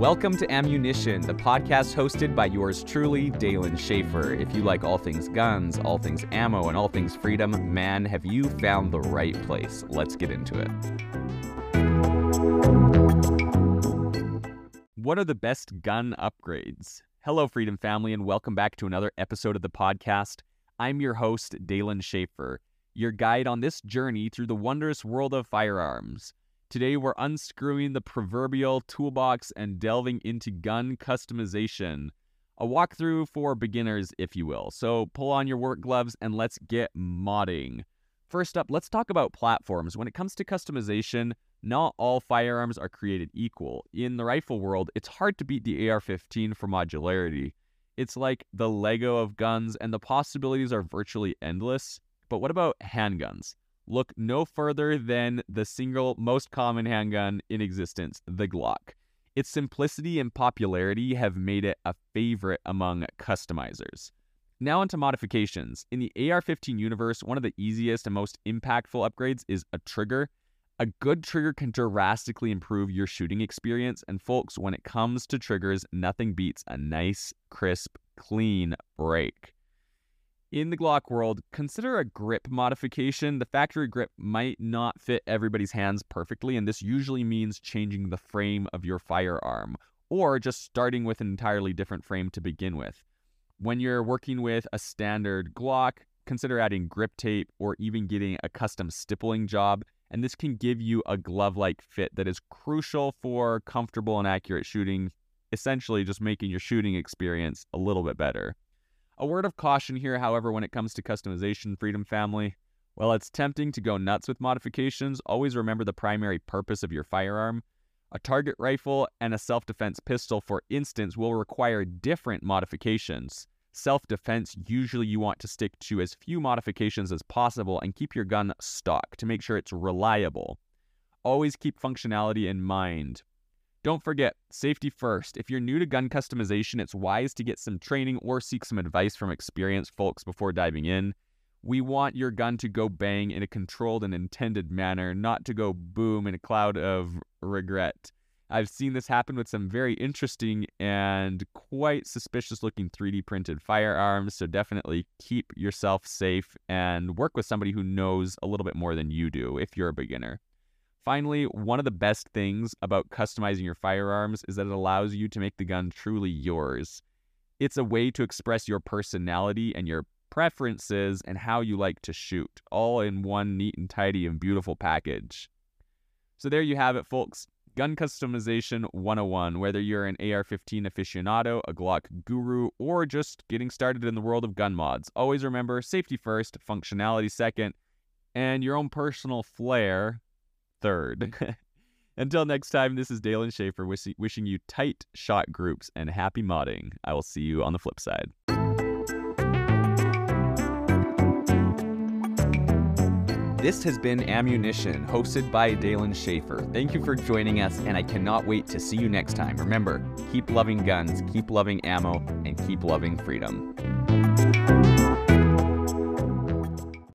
Welcome to Ammunition, the podcast hosted by yours truly, Dalen Schaefer. If you like all things guns, all things ammo, and all things freedom, man, have you found the right place. Let's get into it. What are the best gun upgrades? Hello, Freedom Family, and welcome back to another episode of the podcast. I'm your host, Dalen Schaefer, your guide on this journey through the wondrous world of firearms. Today, we're unscrewing the proverbial toolbox and delving into gun customization. A walkthrough for beginners, if you will. So pull on your work gloves and let's get modding. First up, let's talk about platforms. When it comes to customization, not all firearms are created equal. In the rifle world, it's hard to beat the AR 15 for modularity. It's like the Lego of guns, and the possibilities are virtually endless. But what about handguns? Look no further than the single most common handgun in existence, the Glock. Its simplicity and popularity have made it a favorite among customizers. Now onto modifications. In the AR 15 universe, one of the easiest and most impactful upgrades is a trigger. A good trigger can drastically improve your shooting experience, and folks, when it comes to triggers, nothing beats a nice, crisp, clean break. In the Glock world, consider a grip modification. The factory grip might not fit everybody's hands perfectly, and this usually means changing the frame of your firearm or just starting with an entirely different frame to begin with. When you're working with a standard Glock, consider adding grip tape or even getting a custom stippling job, and this can give you a glove like fit that is crucial for comfortable and accurate shooting, essentially, just making your shooting experience a little bit better. A word of caution here, however, when it comes to customization, Freedom Family. While it's tempting to go nuts with modifications, always remember the primary purpose of your firearm. A target rifle and a self defense pistol, for instance, will require different modifications. Self defense, usually you want to stick to as few modifications as possible and keep your gun stock to make sure it's reliable. Always keep functionality in mind. Don't forget, safety first. If you're new to gun customization, it's wise to get some training or seek some advice from experienced folks before diving in. We want your gun to go bang in a controlled and intended manner, not to go boom in a cloud of regret. I've seen this happen with some very interesting and quite suspicious looking 3D printed firearms, so definitely keep yourself safe and work with somebody who knows a little bit more than you do if you're a beginner. Finally, one of the best things about customizing your firearms is that it allows you to make the gun truly yours. It's a way to express your personality and your preferences and how you like to shoot, all in one neat and tidy and beautiful package. So there you have it, folks. Gun Customization 101. Whether you're an AR 15 aficionado, a Glock guru, or just getting started in the world of gun mods, always remember safety first, functionality second, and your own personal flair third. Mm-hmm. Until next time, this is Dalen Schaefer wishing, wishing you tight shot groups and happy modding. I will see you on the flip side. This has been Ammunition, hosted by Dalen Schaefer. Thank you for joining us, and I cannot wait to see you next time. Remember, keep loving guns, keep loving ammo, and keep loving freedom.